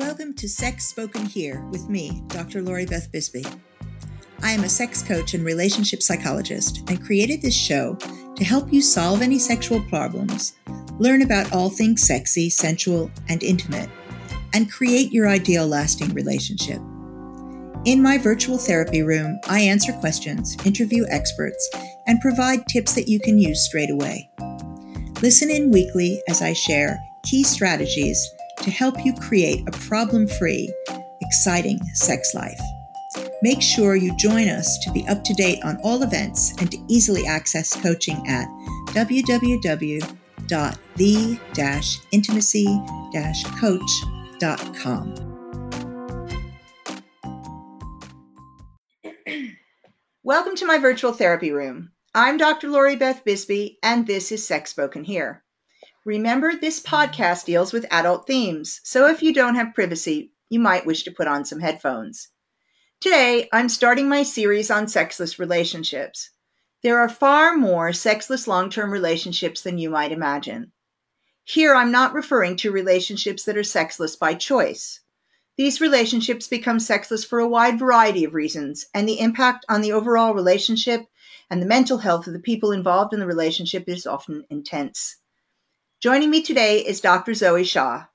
Welcome to Sex Spoken Here with me, Dr. Lori Beth Bisbee. I am a sex coach and relationship psychologist and created this show to help you solve any sexual problems, learn about all things sexy, sensual, and intimate, and create your ideal lasting relationship. In my virtual therapy room, I answer questions, interview experts, and provide tips that you can use straight away. Listen in weekly as I share key strategies to help you create a problem free, exciting sex life. Make sure you join us to be up to date on all events and to easily access coaching at www.the-intimacy-coach.com. Welcome to my virtual therapy room. I'm Dr. Lori Beth Bisbee, and this is Sex Spoken Here. Remember, this podcast deals with adult themes, so if you don't have privacy, you might wish to put on some headphones. Today, I'm starting my series on sexless relationships. There are far more sexless long term relationships than you might imagine. Here, I'm not referring to relationships that are sexless by choice. These relationships become sexless for a wide variety of reasons, and the impact on the overall relationship and the mental health of the people involved in the relationship is often intense. Joining me today is Dr. Zoe Shaw.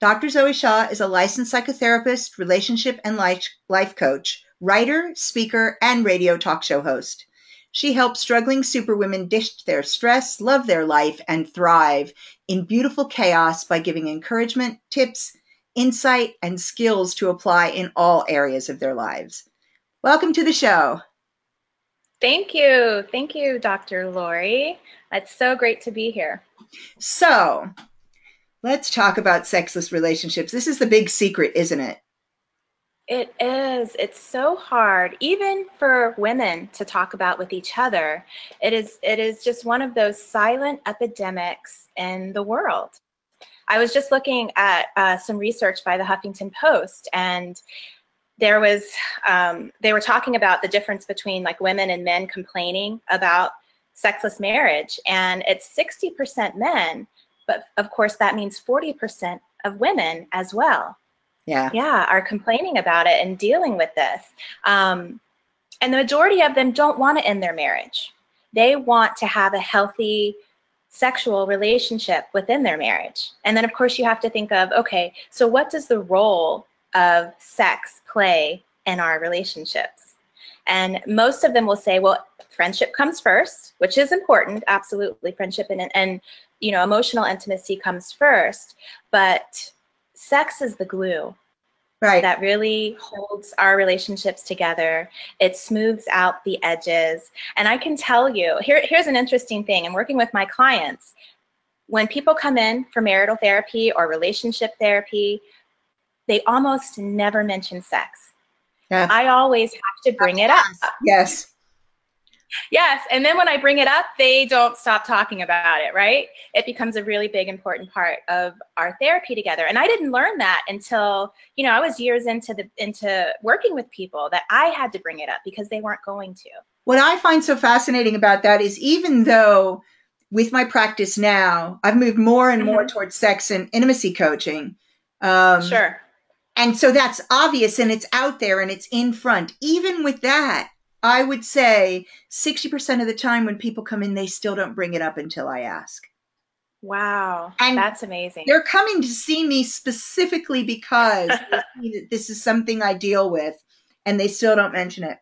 Dr. Zoe Shaw is a licensed psychotherapist, relationship and life, life coach, writer, speaker, and radio talk show host. She helps struggling superwomen dish their stress, love their life, and thrive in beautiful chaos by giving encouragement, tips, insight, and skills to apply in all areas of their lives. Welcome to the show. Thank you. Thank you, Dr. Lori. It's so great to be here. So let's talk about sexless relationships. This is the big secret, isn't it? It is. It's so hard, even for women to talk about with each other. It is. It is just one of those silent epidemics in the world. I was just looking at uh, some research by the Huffington Post, and there was um, they were talking about the difference between like women and men complaining about sexless marriage. And it's 60% men, but of course, that means 40% of women as well. Yeah. Yeah, are complaining about it and dealing with this. Um, and the majority of them don't want to end their marriage. They want to have a healthy sexual relationship within their marriage. And then, of course, you have to think of okay, so what does the role of sex play in our relationships? And most of them will say, well, friendship comes first, which is important, absolutely. Friendship and, and you know, emotional intimacy comes first, but sex is the glue right. that really holds our relationships together. It smooths out the edges. And i can tell you here, here's an interesting thing. I'm working with my clients. When people come in for marital therapy or relationship therapy they almost never mention sex yeah. i always have to bring it up yes Yes. And then when I bring it up, they don't stop talking about it, right? It becomes a really big, important part of our therapy together. And I didn't learn that until, you know, I was years into the into working with people that I had to bring it up because they weren't going to. What I find so fascinating about that is even though with my practice now, I've moved more and more mm-hmm. towards sex and intimacy coaching. Um, sure. And so that's obvious and it's out there and it's in front. Even with that, I would say 60% of the time when people come in, they still don't bring it up until I ask. Wow. And that's amazing. They're coming to see me specifically because this is something I deal with and they still don't mention it.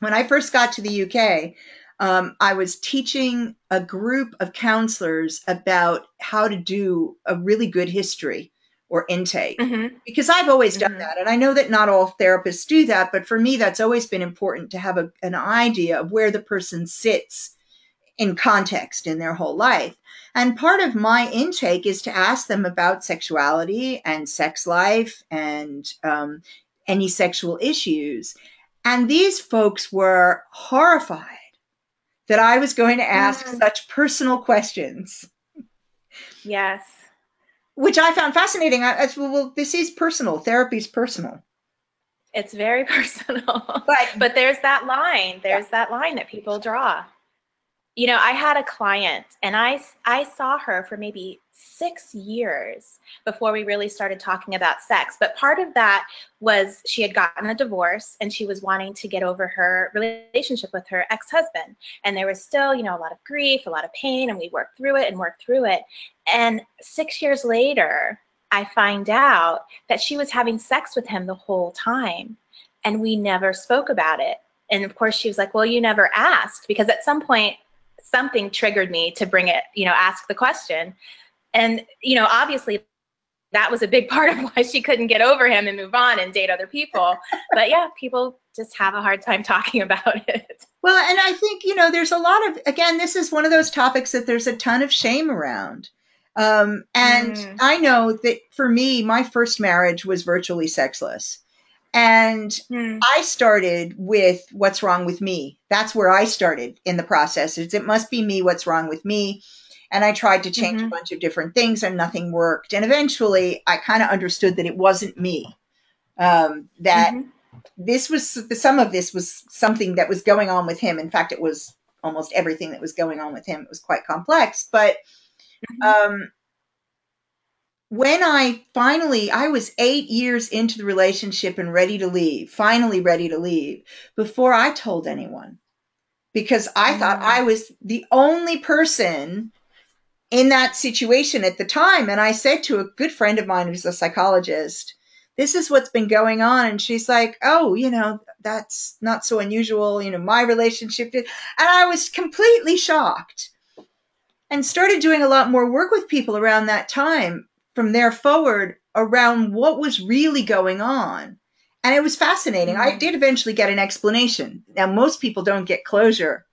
When I first got to the UK, um, I was teaching a group of counselors about how to do a really good history or intake mm-hmm. because I've always done mm-hmm. that. And I know that not all therapists do that, but for me, that's always been important to have a, an idea of where the person sits in context in their whole life. And part of my intake is to ask them about sexuality and sex life and um, any sexual issues. And these folks were horrified that I was going to ask mm-hmm. such personal questions. Yes which I found fascinating. I, I, well, this is personal. Therapy is personal. It's very personal. But but there's that line. There's yeah. that line that people draw. You know, I had a client and I I saw her for maybe 6 years before we really started talking about sex. But part of that was she had gotten a divorce and she was wanting to get over her relationship with her ex-husband. And there was still, you know, a lot of grief, a lot of pain and we worked through it and worked through it. And 6 years later, I find out that she was having sex with him the whole time and we never spoke about it. And of course, she was like, Well, you never asked because at some point something triggered me to bring it, you know, ask the question. And, you know, obviously that was a big part of why she couldn't get over him and move on and date other people. but yeah, people just have a hard time talking about it. Well, and I think, you know, there's a lot of, again, this is one of those topics that there's a ton of shame around. Um, and mm. I know that for me, my first marriage was virtually sexless. And mm. I started with what's wrong with me. That's where I started in the process. It's, it must be me, what's wrong with me. And I tried to change mm-hmm. a bunch of different things and nothing worked. And eventually I kind of understood that it wasn't me. Um, that mm-hmm. this was some of this was something that was going on with him. In fact, it was almost everything that was going on with him. It was quite complex. But mm-hmm. um, when I finally, I was eight years into the relationship and ready to leave, finally ready to leave, before I told anyone. Because I mm. thought I was the only person in that situation at the time. And I said to a good friend of mine who's a psychologist, this is what's been going on. And she's like, oh, you know, that's not so unusual. You know, my relationship did. And I was completely shocked and started doing a lot more work with people around that time from there forward around what was really going on. And it was fascinating. Mm-hmm. I did eventually get an explanation. Now, most people don't get closure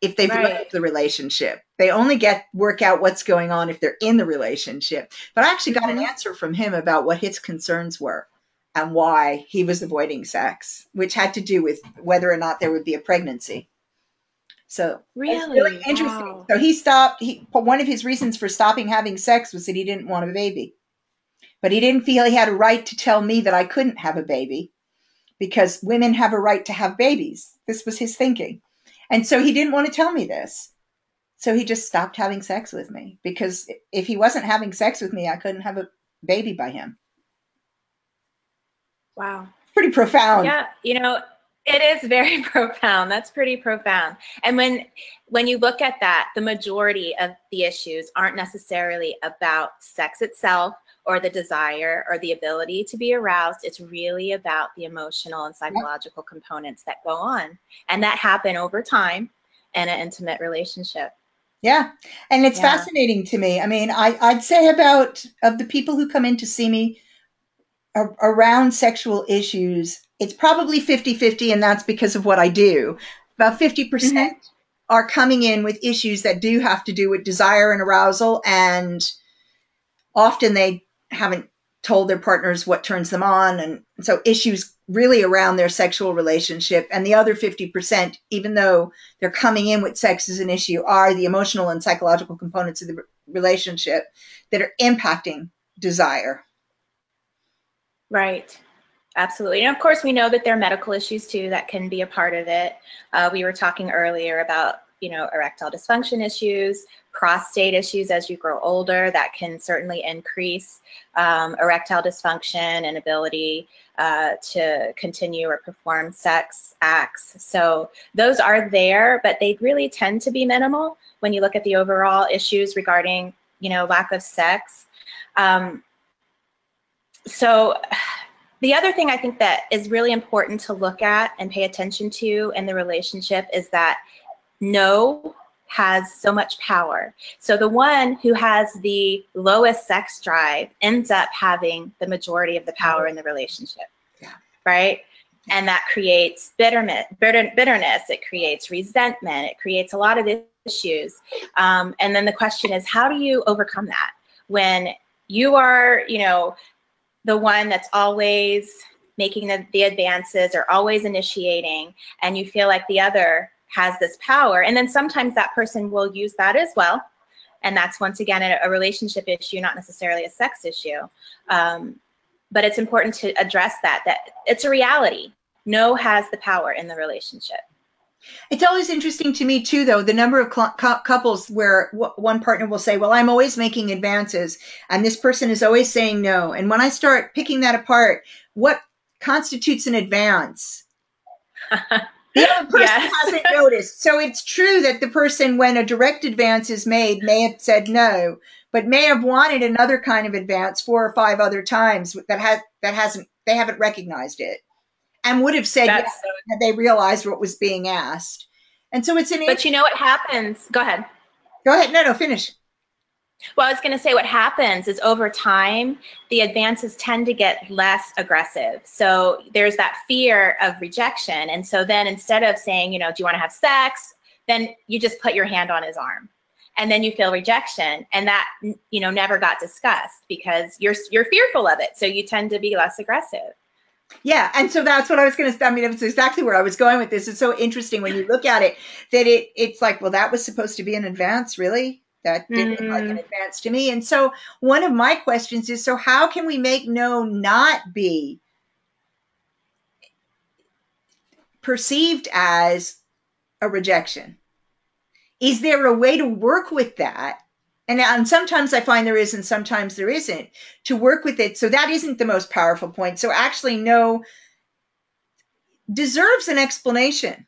if they've right. left the relationship. They only get work out what's going on if they're in the relationship. But I actually got mm-hmm. an answer from him about what his concerns were and why he was avoiding sex, which had to do with whether or not there would be a pregnancy. So really, really interesting. Wow. So he stopped. He one of his reasons for stopping having sex was that he didn't want a baby, but he didn't feel he had a right to tell me that I couldn't have a baby because women have a right to have babies. This was his thinking, and so he didn't want to tell me this. So he just stopped having sex with me because if he wasn't having sex with me, I couldn't have a baby by him. Wow. Pretty profound. Yeah, you know, it is very profound. That's pretty profound. And when when you look at that, the majority of the issues aren't necessarily about sex itself or the desire or the ability to be aroused. It's really about the emotional and psychological components that go on and that happen over time in an intimate relationship. Yeah. And it's yeah. fascinating to me. I mean, I, I'd say about of the people who come in to see me around sexual issues, it's probably 50 50, and that's because of what I do. About 50% mm hmm are coming in with issues that do have to do with desire and arousal, and often they haven't told their partners what turns them on. And so issues really around their sexual relationship. And the other 50%, even though they're coming in with sex as an issue, are the emotional and psychological components of the relationship that are impacting desire. Right. Absolutely. And of course, we know that there are medical issues too that can be a part of it. Uh, we were talking earlier about, you know, erectile dysfunction issues, prostate issues as you grow older that can certainly increase um, erectile dysfunction and ability uh, to continue or perform sex acts. So those are there, but they really tend to be minimal when you look at the overall issues regarding, you know, lack of sex. Um, so the other thing I think that is really important to look at and pay attention to in the relationship is that no has so much power. So the one who has the lowest sex drive ends up having the majority of the power in the relationship. Yeah. Right? And that creates bitterness, bitter, bitterness. It creates resentment. It creates a lot of issues. Um, and then the question is, how do you overcome that when you are, you know, the one that's always making the, the advances or always initiating and you feel like the other has this power. And then sometimes that person will use that as well. And that's once again a, a relationship issue not necessarily a sex issue. Um, but it's important to address that that it's a reality. No has the power in the relationship It's always interesting to me too, though, the number of cl- couples where w- one partner will say, "Well, I'm always making advances," and this person is always saying no. And when I start picking that apart, what constitutes an advance? The other person yes. hasn't noticed. So it's true that the person, when a direct advance is made, may have said no, but may have wanted another kind of advance four or five other times that has that hasn't they haven't recognized it and would have said yes had they realized what was being asked. And so it's an. But you know what happens? Go ahead. Go ahead. No, no, finish. Well, I was going to say what happens is over time, the advances tend to get less aggressive. So there's that fear of rejection. And so then instead of saying, you know, do you want to have sex? Then you just put your hand on his arm. And then you feel rejection. And that, you know, never got discussed because you're you're fearful of it. So you tend to be less aggressive. Yeah, and so that's what I was going to. I mean, it's exactly where I was going with this. It's so interesting when you look at it that it it's like, well, that was supposed to be an advance, really. That didn't mm-hmm. look like an mm-hmm. advance to me. And so, one of my questions is, so how can we make no not be perceived as a rejection? Is there a way to work with that and, and sometimes I find there is, and sometimes there isn't, to work with it. So that isn't the most powerful point. So actually, no deserves an explanation.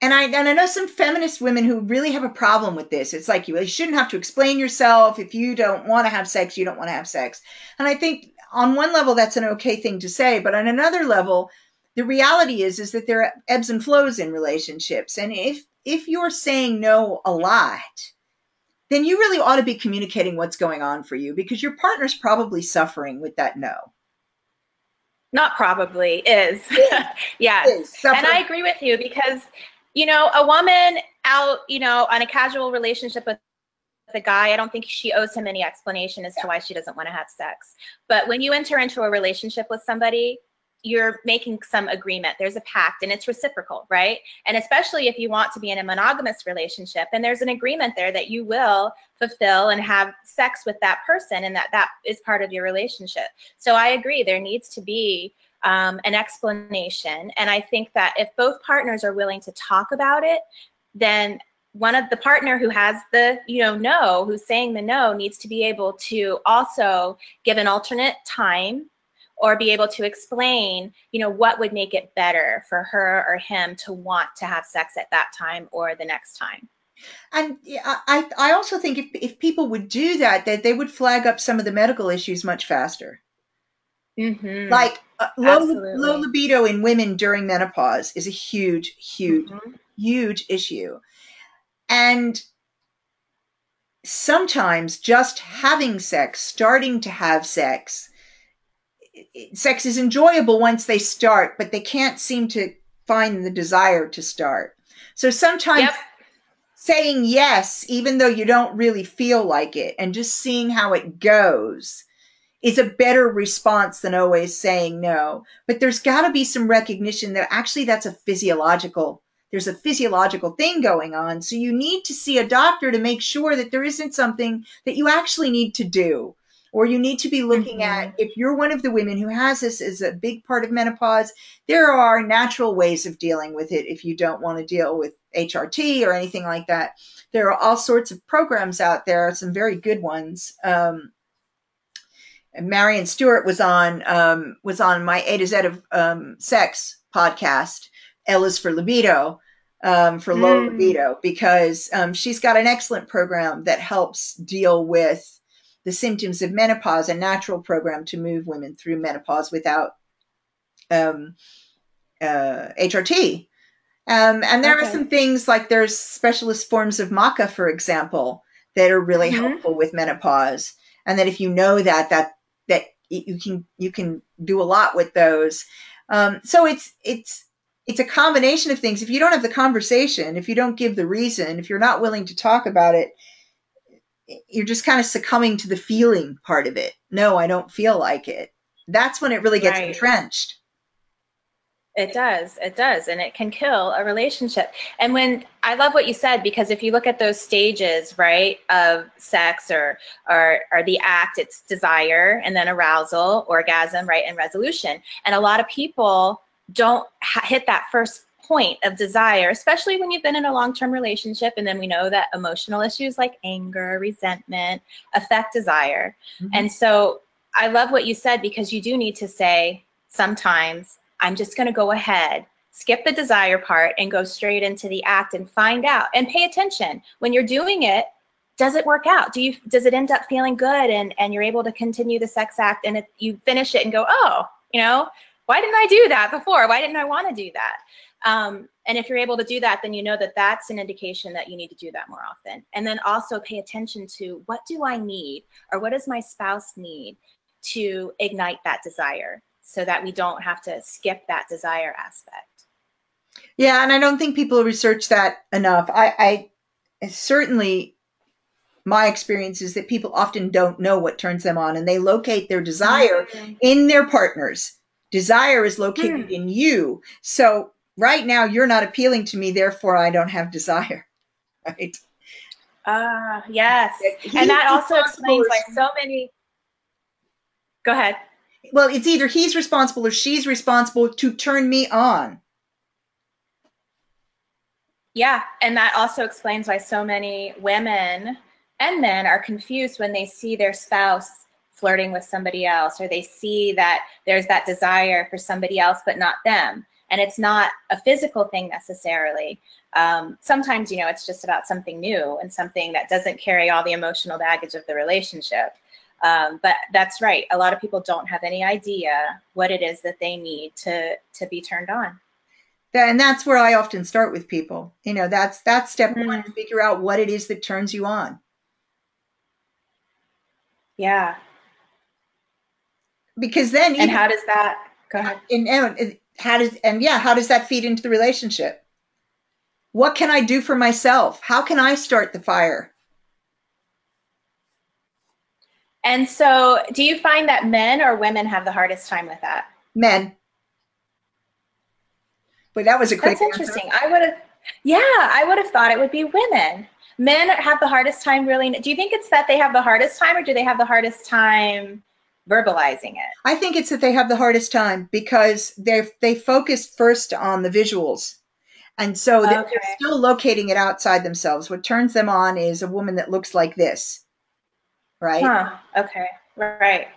And I and I know some feminist women who really have a problem with this. It's like you, you shouldn't have to explain yourself. If you don't want to have sex, you don't want to have sex. And I think on one level that's an okay thing to say, but on another level, the reality is is that there are ebbs and flows in relationships. And if if you're saying no a lot, then you really ought to be communicating what's going on for you because your partner's probably suffering with that no. Not probably, is. Yeah. Is. And I agree with you because, you know, a woman out, you know, on a casual relationship with a guy, I don't think she owes him any explanation as to why she doesn't want to have sex. But when you enter into a relationship with somebody, you're making some agreement. There's a pact and it's reciprocal, right? And especially if you want to be in a monogamous relationship and there's an agreement there that you will fulfill and have sex with that person and that that is part of your relationship. So I agree, there needs to be um, an explanation. And I think that if both partners are willing to talk about it, then one of the partner who has the you know no who's saying the no needs to be able to also give an alternate time or be able to explain, you know, what would make it better for her or him to want to have sex at that time or the next time. And I, I also think if, if people would do that, that they would flag up some of the medical issues much faster. Mm-hmm. Like uh, low, low libido in women during menopause is a huge, huge, mm-hmm. huge issue. And sometimes just having sex, starting to have sex, sex is enjoyable once they start, but they can't seem to find the desire to start. So sometimes yep. saying yes, even though you don't really feel like it, and just seeing how it goes is a better response than always saying no. But there's got to be some recognition that actually that's a physiological there's a physiological thing going on. So you need to see a doctor to make sure that there isn't something that you actually need to do or you need to be looking mm-hmm. at if you're one of the women who has this as a big part of menopause, there are natural ways of dealing with it if you don't want to deal with HRT or anything like that. There are all sorts of programs out there, some very good ones. Um, Maryon Stewart was on um, was on my A to Z of um, Sex podcast. L is for libido, um, for low mm. libido, because um, she's got an excellent program that helps deal with the symptoms of menopause, a natural program to move women through menopause without um, uh, HRT. Um, and there okay. are some things like there's specialist forms of maca, for example, that are really mm-hmm. helpful with menopause. And that if you know that, that that you can you can do a lot with those. Um, so it's it's it's a combination of things. If you don't have the conversation, if you don't give the reason, if you're not willing to talk about it, you're just kind of succumbing to the feeling part of it. No, I don't feel like it. That's when it really gets right. entrenched. It does. It does. And it can kill a relationship. And when I love what you said, because if you look at those stages, right, of sex or, or, or the act, it's desire and then arousal, orgasm, right, and resolution. And a lot of people don't ha- hit that first point of desire, especially when you've been in a long term relationship. And then we know that emotional issues like anger, resentment affect desire. Mm-hmm. And so I love what you said because you do need to say sometimes, I'm just going to go ahead, skip the desire part, and go straight into the act and find out and pay attention. When you're doing it, does it work out? Do you does it end up feeling good and and you're able to continue the sex act and it, you finish it and go, oh, you know, why didn't I do that before? Why didn't I want to do that? Um, and if you're able to do that, then you know that that's an indication that you need to do that more often. And then also pay attention to what do I need or what does my spouse need to ignite that desire so that we don't have to skip that desire aspect. Yeah, and I don't think people research that enough. I, I certainly my experience is that people often don't know what turns them on and they locate their desire mm-hmm. in their partners. Desire is located mm. in you. So right now you're not appealing to me, therefore I don't have desire. Right? Ah, uh, yes. He and that also explains why so many Go ahead. Well, it's either he's responsible or she's responsible to turn me on. Yeah, and that also explains why so many women and men are confused when they see their spouse flirting with somebody else or they see that there's that desire for somebody else but not them and it's not a physical thing necessarily um, sometimes you know it's just about something new and something that doesn't carry all the emotional baggage of the relationship um, but that's right a lot of people don't have any idea what it is that they need to to be turned on and that's where i often start with people you know that's that's step mm-hmm. one to figure out what it is that turns you on yeah. Because then, and how does that go ahead? And, and how does and yeah, how does that feed into the relationship? What can I do for myself? How can I start the fire? And so, do you find that men or women have the hardest time with that? Men. But that was a quick. That's interesting. Answer. I would have, yeah, I would have thought it would be women men have the hardest time really do you think it's that they have the hardest time or do they have the hardest time verbalizing it. I think it's that they have the hardest time because they they focus first on the visuals. And so they're still locating it outside themselves. What turns them on is a woman that looks like this. Right? Huh. okay. Right.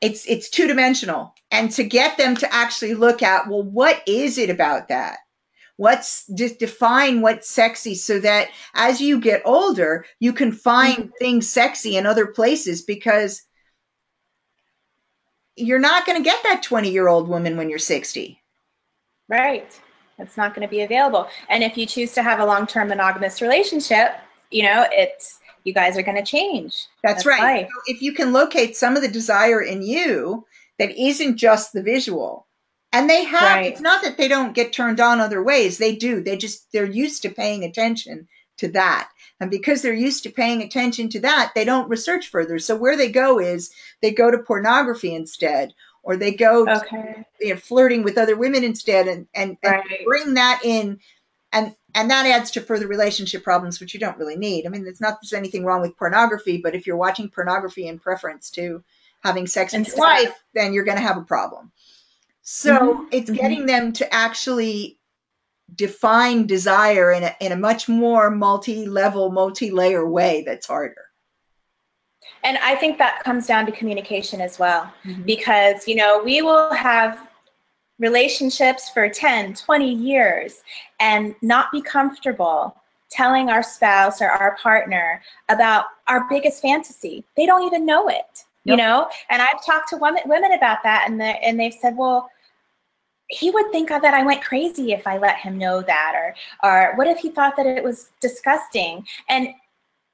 It's it's two dimensional and to get them to actually look at well what is it about that? What's just define what's sexy so that as you get older, you can find mm-hmm. things sexy in other places because you're not going to get that 20 year old woman when you're 60. Right. It's not going to be available. And if you choose to have a long term monogamous relationship, you know, it's, you guys are going to change. That's, That's right. So if you can locate some of the desire in you that isn't just the visual, and they have, right. it's not that they don't get turned on other ways. They do. They just, they're used to paying attention to that. And because they're used to paying attention to that, they don't research further. So where they go is they go to pornography instead, or they go okay. to, you know, flirting with other women instead and, and, right. and bring that in. And, and that adds to further relationship problems, which you don't really need. I mean, it's not there's anything wrong with pornography, but if you're watching pornography in preference to having sex with your wife, then you're going to have a problem. So mm-hmm. it's mm-hmm. getting them to actually define desire in a, in a much more multi-level, multi-layer way that's harder. And I think that comes down to communication as well, mm-hmm. because, you know, we will have relationships for 10, 20 years and not be comfortable telling our spouse or our partner about our biggest fantasy. They don't even know it, you know? And I've talked to women, women about that and, and they've said, well, he would think that I went crazy if I let him know that, or or what if he thought that it was disgusting? And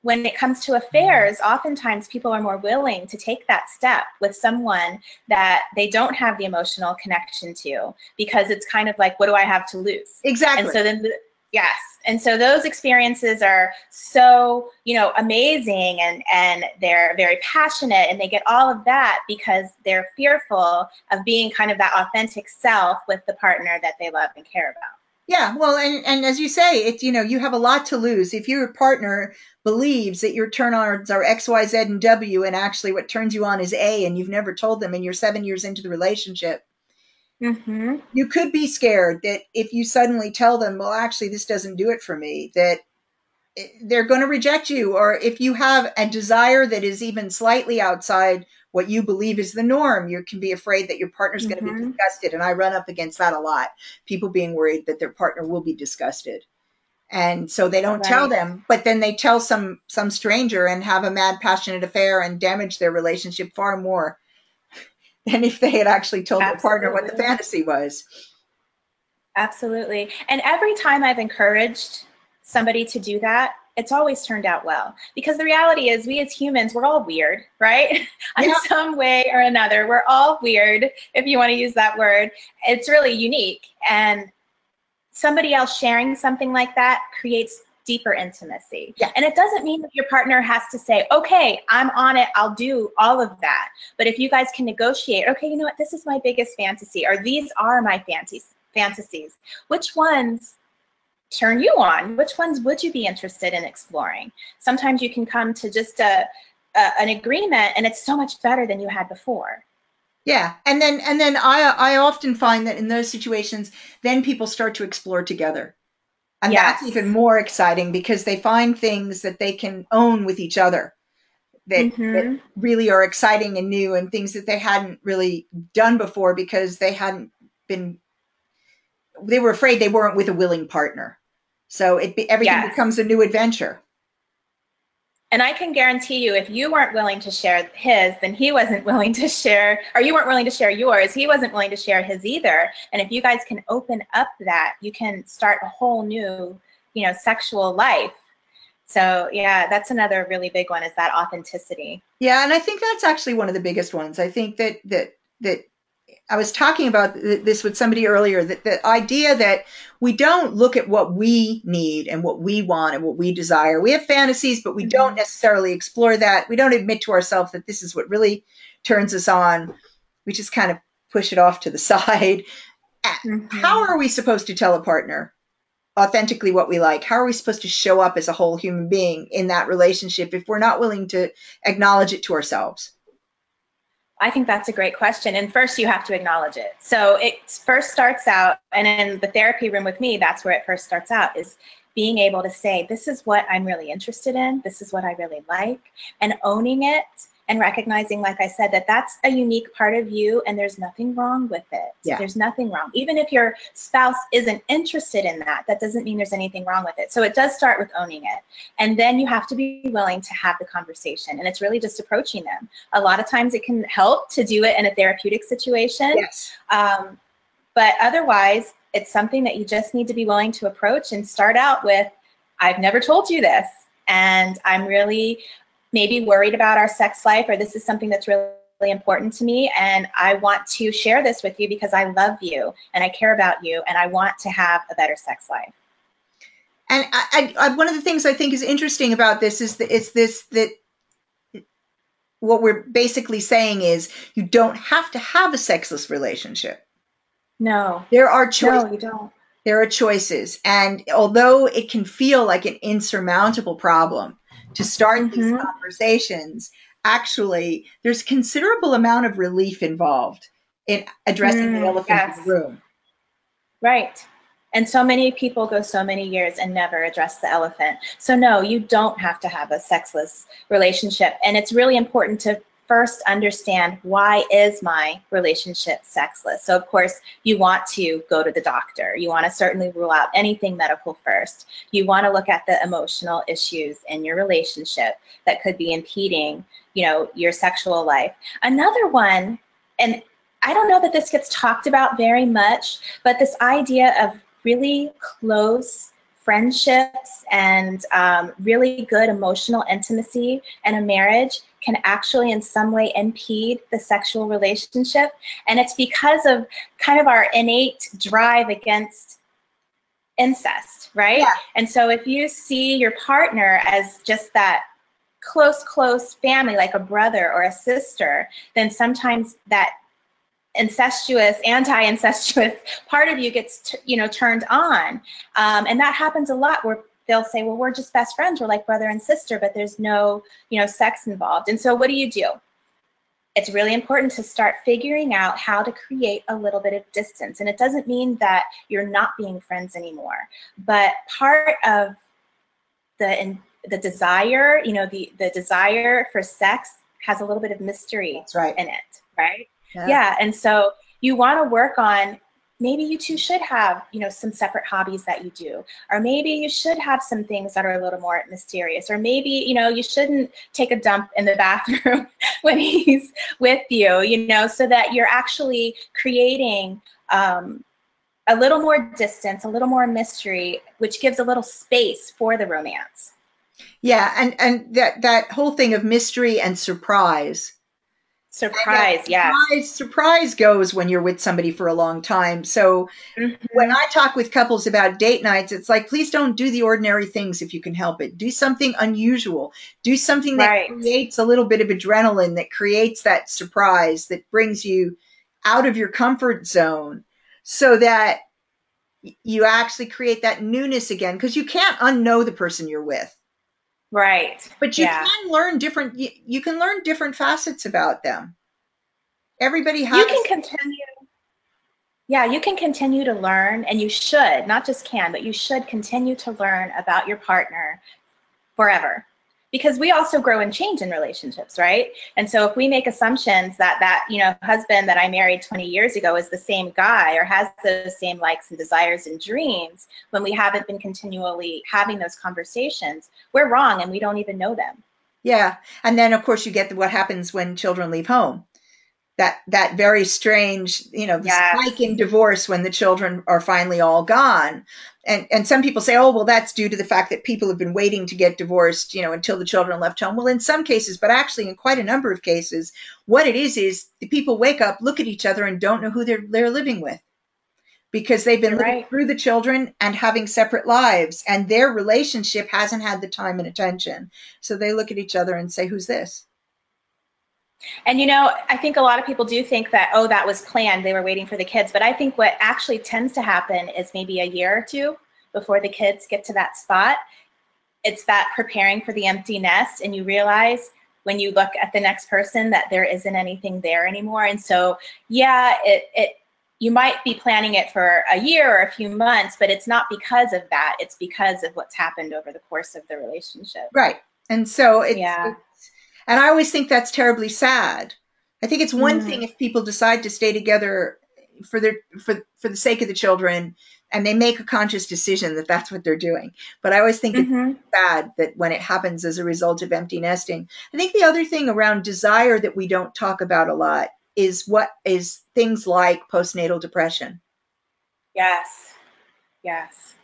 when it comes to affairs, oftentimes people are more willing to take that step with someone that they don't have the emotional connection to because it's kind of like, what do I have to lose? Exactly. And so then, yes, and so those experiences are so you know amazing and and they're very passionate and they get all of that because they're fearful of being kind of that authentic self with the partner that they love and care about. Yeah. Well and and as you say it's you know you have a lot to lose. If your partner believes that your turn-ons are x y z and w and actually what turns you on is a and you've never told them and you're seven years into the relationship Mm-hmm. You could be scared that if you suddenly tell them, well, actually, this doesn't do it for me, that they're going to reject you. Or if you have a desire that is even slightly outside what you believe is the norm, you can be afraid that your partner's mm-hmm. going to be disgusted. And I run up against that a lot. People being worried that their partner will be disgusted. And so they don't right. tell them, but then they tell some some stranger and have a mad passionate affair and damage their relationship far more than if they had actually told Absolutely. their partner what the fantasy was. Absolutely. And every time I've encouraged somebody to do that, it's always turned out well. Because the reality is, we as humans, we're all weird, right? In some way or another, we're all weird, if you want to use that word. It's really unique. And somebody else sharing something like that creates deeper intimacy. Yeah. And it doesn't mean that your partner has to say, okay, I'm on it, I'll do all of that. But if you guys can negotiate, okay, you know what, this is my biggest fantasy, or these are my fantasies, fantasies. Which ones turn you on? Which ones would you be interested in exploring? Sometimes you can come to just a, a an agreement and it's so much better than you had before. Yeah, and then and then I I often find that in those situations, then people start to explore together and that's even more exciting because they find things that they can own with each other that, mm-hmm. that, really are exciting and new and things that they hadn't really done before because they hadn't been they were afraid they weren't with a willing partner so it be, everything yes. becomes a new adventure and I can guarantee you, if you weren't willing to share his, then he wasn't willing to share, or you weren't willing to share yours, he wasn't willing to share his either. And if you guys can open up that, you can start a whole new, you know, sexual life. So yeah, that's another really big one is that authenticity. Yeah, and I think that's actually one of the biggest ones. I think that that that I was talking about this with somebody earlier that the idea that we don't look at what we need and what we want and what we desire. We have fantasies, but we mm-hmm. don't necessarily explore that. We don't admit to ourselves that this is what really turns us on. We just kind of push it off to the side. Mm-hmm. How are we supposed to tell a partner authentically what we like? How are we supposed to show up as a whole human being in that relationship if we're not willing to acknowledge it to ourselves? I think that's a great question. And first, you have to acknowledge it. So it first starts out, and in the therapy room with me, that's where it first starts out is being able to say, This is what I'm really interested in. This is what I really like, and owning it and recognizing like i said that that's a unique part of you and there's nothing wrong with it. Yeah. there's nothing wrong. Even if your spouse isn't interested in that that doesn't mean there's anything wrong with it. So it does start with owning it. And then you have to be willing to have the conversation. And it's really just approaching them. A lot of times it can help to do it in a therapeutic situation. Yes. Um, but otherwise it's something that you just need to be willing to approach and start out with i've never told you this and i'm really maybe worried about our sex life or this is something that's really important to me and I want to share this with you because I love you and I care about you and I want to have a better sex life. And I, I, one of the things I think is interesting about this is that it's this that what we're basically saying is you don't have to have a sexless relationship. No. There are choices. No, you don't. There are choices. And although it can feel like an insurmountable problem, to start mm-hmm. these conversations, actually, there's considerable amount of relief involved in addressing mm, the elephant yes. in the room. Right. And so many people go so many years and never address the elephant. So, no, you don't have to have a sexless relationship. And it's really important to first understand why is my relationship sexless. So of course you want to go to the doctor. You want to certainly rule out anything medical first. You want to look at the emotional issues in your relationship that could be impeding you know your sexual life. Another one and i don't know that this gets talked about very much but this idea of really close friendships and um, really good emotional intimacy in a marriage can actually in some way impede the sexual relationship. And it's because of kind of our innate drive against incest, right? Yeah. And so if you see your partner as just that close, close family, like a brother or a sister, then sometimes that incestuous, anti-incestuous part of you gets, t- you know, turned on. Um, and that happens a lot where they'll say, well, we're just best friends. We're like brother and sister, but there's no, you know, sex involved. And so what do you do? it's really important to start figuring out how to create a little bit of distance. And it doesn't mean that you're not being friends anymore, but part of the in, the desire, you know, the the desire for sex has a little bit of mystery That's right. in it, right? Yeah. yeah. And so you want to work on maybe you two should have you know some separate hobbies that you do. Or maybe you should have some things that are a little more mysterious. Or maybe you know you shouldn't take a dump in the bathroom when he's with you you know so that you're actually creating um, a little more distance a little more mystery which gives a little space for the romance. Yeah and and that that whole thing of mystery and surprise Surprise, yeah. Surprise, surprise goes when you're with somebody for a long time. So mm-hmm. when I talk with couples about date nights, it's like, please don't do the ordinary things if you can help it. Do something unusual. Do something that right. creates a little bit of adrenaline, that creates that surprise, that brings you out of your comfort zone so that you actually create that newness again because you can't unknow the person you're with. Right. But you yeah. can learn different you, you, can learn different facets about them. Everybody has You can continue Yeah, you can continue to learn and you should, not just can, but you should continue to learn about your partner forever because we also grow and change in relationships right? And so if we make assumptions that that you know husband that i married 20 years ago is the same guy or has those same likes and desires and dreams when we haven't been continually having those conversations we're wrong and we don't even know them. Yeah. And then of course you get what happens when children leave home. That that very strange you know yes. spike in divorce when the children are finally all gone and and some people say oh well that's due to the fact that people have been waiting to get divorced you know until the children left home. Well in some cases but actually in quite a number of cases what it is is the people wake up look at each other and don't know who they're they're living with. Because they've been living through the children and having separate lives and their relationship hasn't had the time and attention. So they look at each other and say who's this and you know, I think a lot of people do think that, oh, that was planned. They were waiting for the kids. But I think what actually tends to happen is maybe a year or two before the kids get to that spot. It's that preparing for the empty nest, and you realize when you look at the next person that there isn't anything there anymore. And so, yeah, it, it you might be planning it for a year or a few months, but it's not because of that. It's because of what's happened over the course of the relationship. Right. And so it's, yeah. And I always think that's terribly sad. I think it's one mm. thing if people decide to stay together for their for for the sake of the children and they make a conscious decision that that's what they're doing. But I always think mm-hmm. it's sad that when it happens as a result of empty nesting. I think the other thing around desire that we don't talk about a lot is what is things like postnatal depression. Yes. Yes.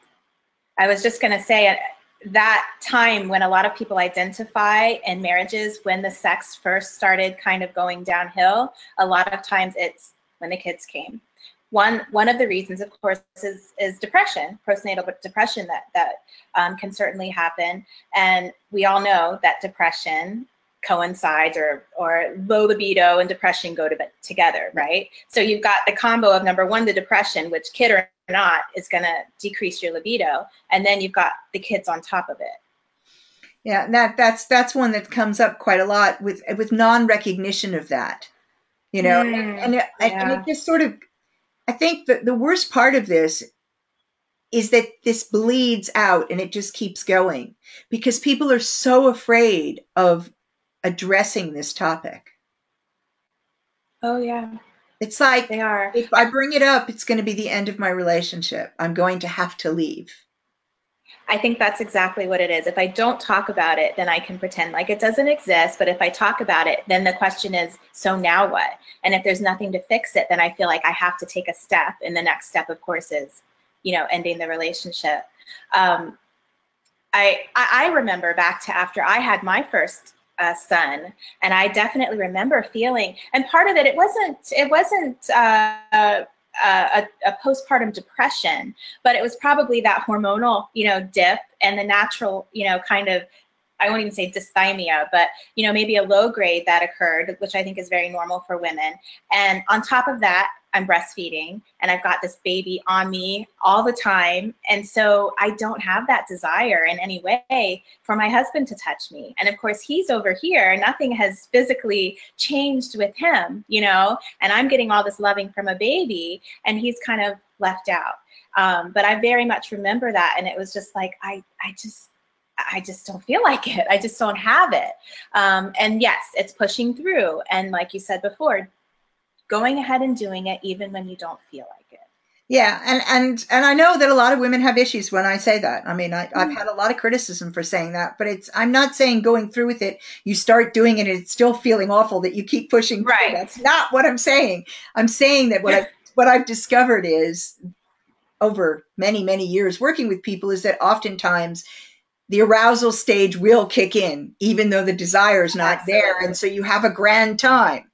I was just going to say that time when a lot of people identify in marriages when the sex first started kind of going downhill a lot of times it's when the kids came. One one of the reasons of course is is depression postnatal depression that that um, can certainly happen. And we all know that depression coincides or or low libido and depression go to, together right? So you've got the combo of number one the depression which kid or not is going to decrease your libido and then you've got the kids on top of it. Yeah that that's that's one that comes up quite a lot with with non-recognition of that you know mm, and, and, it, yeah. and it just sort of i think that the worst part of this is that this bleeds out and it just keeps going because people are so afraid of addressing this topic. Oh yeah it's like they are. If I bring it up, it's going to be the end of my relationship. I'm going to have to leave. I think that's exactly what it is. If I don't talk about it, then I can pretend like it doesn't exist. But if I talk about it, then the question is, so now what? And if there's nothing to fix it, then I feel like I have to take a step. And the next step, of course, is, you know, ending the relationship. Um, I I remember back to after I had my first uh, son, and I definitely remember feeling. And part of it, it wasn't it wasn't uh, uh, a, a, postpartum depression, but it was probably that hormonal, you know, dip and the natural, you know, kind of I won't even say dysthymia, but you know, maybe a low grade that occurred, which I think is very normal for women. And on top of that, I'm breastfeeding and I've got this baby on me all the time. And so I don't have that desire in any way for my husband to touch me. And of course, he's over here. Nothing has physically changed with him, you know, and I'm getting all this loving from a baby and he's kind of left out. Um, but I very much remember that. And it was just like, I, I just, I just don't feel like it. I just don't have it. Um, and yes, it's pushing through. And like you said before, going ahead and doing it even when you don't feel like it. Yeah, and and and I know that a lot of women have issues when I say that. I mean, I, have mm. had a lot of criticism for saying that, but it's I'm not saying going through with it, you start doing it, and it's still feeling awful that you keep pushing. Right. Through. That's not what I'm saying. I'm saying that what I what I've discovered is over many many years working with people is that oftentimes the arousal stage will kick in, even though the desire is not Absolutely. there, and so you have a grand time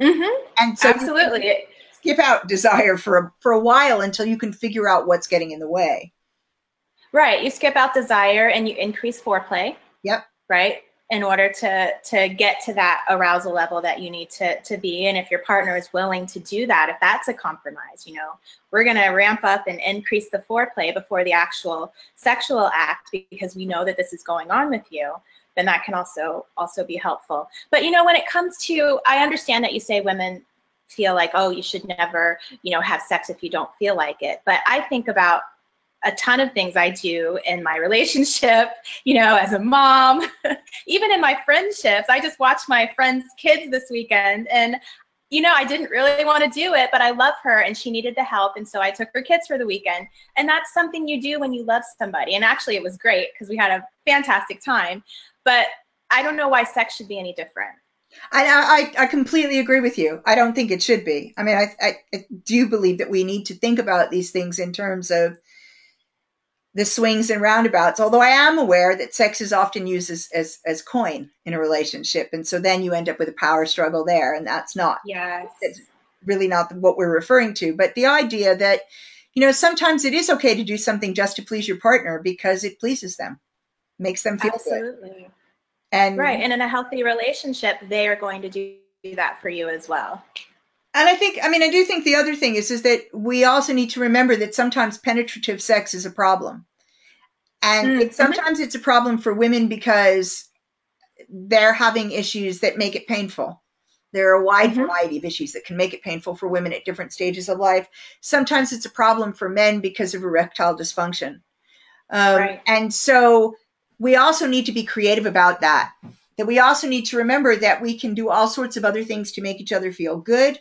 Mm-hmm. And so absolutely skip out desire for a, for a while until you can figure out what's getting in the way. Right. You skip out desire and you increase foreplay. Yep. Right. In order to to get to that arousal level that you need to to be. And if your partner is willing to do that, if that's a compromise, you know, we're gonna ramp up and increase the foreplay before the actual sexual act because we know that this is going on with you then that can also also be helpful. But you know, when it comes to, I understand that you say women feel like, oh, you should never, you know, have sex if you don't feel like it. But I think about a ton of things I do in my relationship, you know, as a mom, even in my friendships. I just watched my friend's kids this weekend and you know, I didn't really want to do it, but I love her and she needed the help. And so I took her kids for the weekend. And that's something you do when you love somebody. And actually, it was great because we had a fantastic time. But I don't know why sex should be any different. I, I, I completely agree with you. I don't think it should be. I mean, I, I, I do believe that we need to think about these things in terms of the swings and roundabouts. Although I am aware that sex is often used as, as, as coin in a relationship, and so then you end up with a power struggle there, and that's not. Yes. It's really not what we're referring to. But the idea that you know sometimes it is okay to do something just to please your partner because it pleases them makes them feel Absolutely. good. And right, and in a healthy relationship, they are going to do that for you as well. And I think, I mean, I do think the other thing is, is that we also need to remember that sometimes penetrative sex is a problem, and mm-hmm. it, sometimes it's a problem for women because they're having issues that make it painful. There are a wide mm-hmm. variety of issues that can make it painful for women at different stages of life. Sometimes it's a problem for men because of erectile dysfunction. Um, right. And so we also need to be creative about that. That we also need to remember that we can do all sorts of other things to make each other feel good.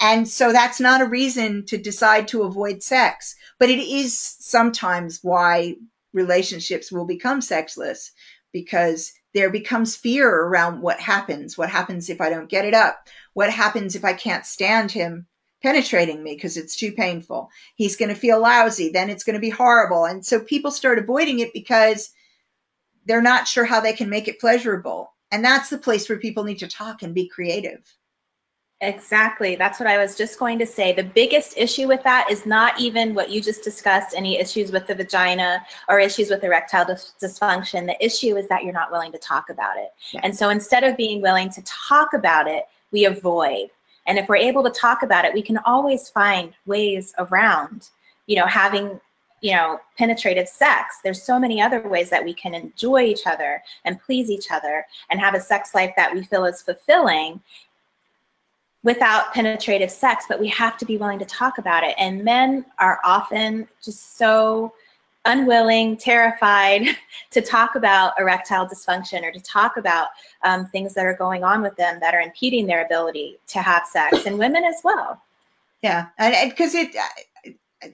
And so that's not a reason to decide to avoid sex, but it is sometimes why relationships will become sexless because there becomes fear around what happens. What happens if I don't get it up? What happens if I can't stand him penetrating me because it's too painful? He's going to feel lousy. Then it's going to be horrible. And so people start avoiding it because they're not sure how they can make it pleasurable. And that's the place where people need to talk and be creative. Exactly. That's what I was just going to say. The biggest issue with that is not even what you just discussed any issues with the vagina or issues with erectile dis- dysfunction. The issue is that you're not willing to talk about it. Yeah. And so instead of being willing to talk about it, we avoid. And if we're able to talk about it, we can always find ways around, you know, having you know, penetrative sex. There's so many other ways that we can enjoy each other and please each other and have a sex life that we feel is fulfilling without penetrative sex, but we have to be willing to talk about it. And men are often just so unwilling, terrified to talk about erectile dysfunction or to talk about um, things that are going on with them that are impeding their ability to have sex, and women as well. Yeah, because it, uh,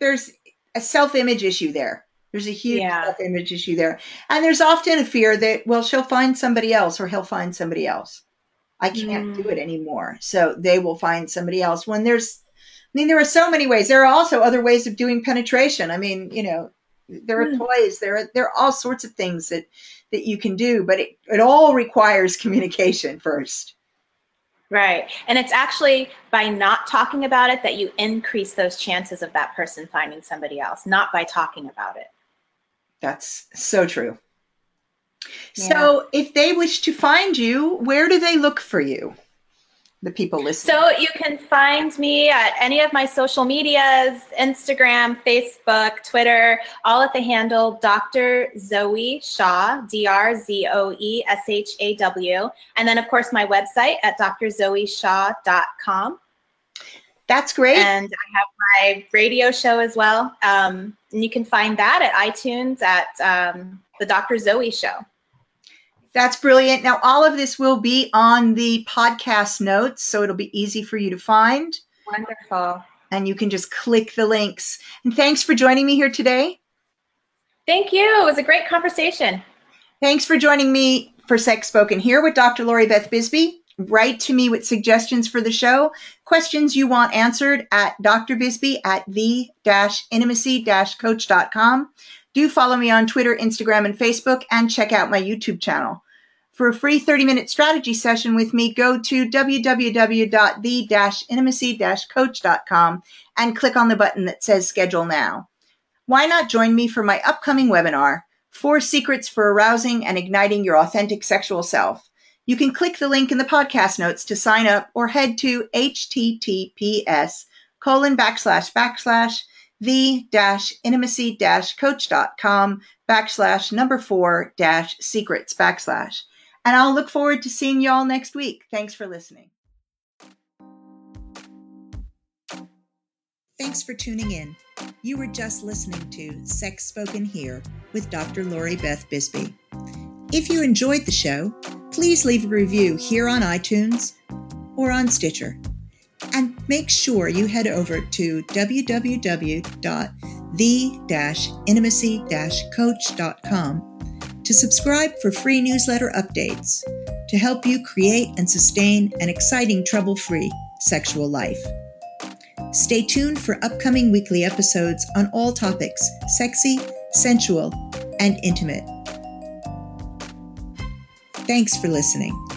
there's a self-image issue there. There's a huge yeah. self-image issue there. And there's often a fear that, well, she'll find somebody else or he'll find somebody else. I can't mm. do it mm. anymore. So they will find somebody else. When there's, I mean, there are so many ways. There are also other ways of doing penetration. I mean, you know, there are mm. toys, there are, there are all sorts of things that, that you can do, but it, it all requires communication first. Right. And it's actually by not talking about it that you increase those chances of that person finding somebody else, not by talking about it. That's so true. So, if they wish to find you, where do they look for you? The people listening. So, you can find me at any of my social medias Instagram, Facebook, Twitter, all at the handle Dr. Zoe Shaw, D R Z O E S H A W. And then, of course, my website at drzoeshaw.com. That's great. And I have my radio show as well. Um, and you can find that at iTunes at um, the Dr. Zoe Show. That's brilliant. Now, all of this will be on the podcast notes, so it'll be easy for you to find. Wonderful. And you can just click the links. And thanks for joining me here today. Thank you. It was a great conversation. Thanks for joining me for Sex Spoken here with Dr. Lori Beth Bisbee. Write to me with suggestions for the show, questions you want answered at Dr. Bisbee at the intimacy coach.com. Do follow me on Twitter, Instagram, and Facebook, and check out my YouTube channel. For a free 30 minute strategy session with me, go to www.the intimacy coach.com and click on the button that says schedule now. Why not join me for my upcoming webinar, Four Secrets for Arousing and Igniting Your Authentic Sexual Self? You can click the link in the podcast notes to sign up or head to https colon backslash backslash the dash intimacy dash coach.com backslash number four dash secrets backslash. And I'll look forward to seeing y'all next week. Thanks for listening. Thanks for tuning in. You were just listening to Sex Spoken Here with Dr. Lori Beth Bisbee. If you enjoyed the show, please leave a review here on iTunes or on Stitcher. And make sure you head over to www.the-intimacy-coach.com to subscribe for free newsletter updates to help you create and sustain an exciting trouble-free sexual life. Stay tuned for upcoming weekly episodes on all topics sexy, sensual, and intimate. Thanks for listening.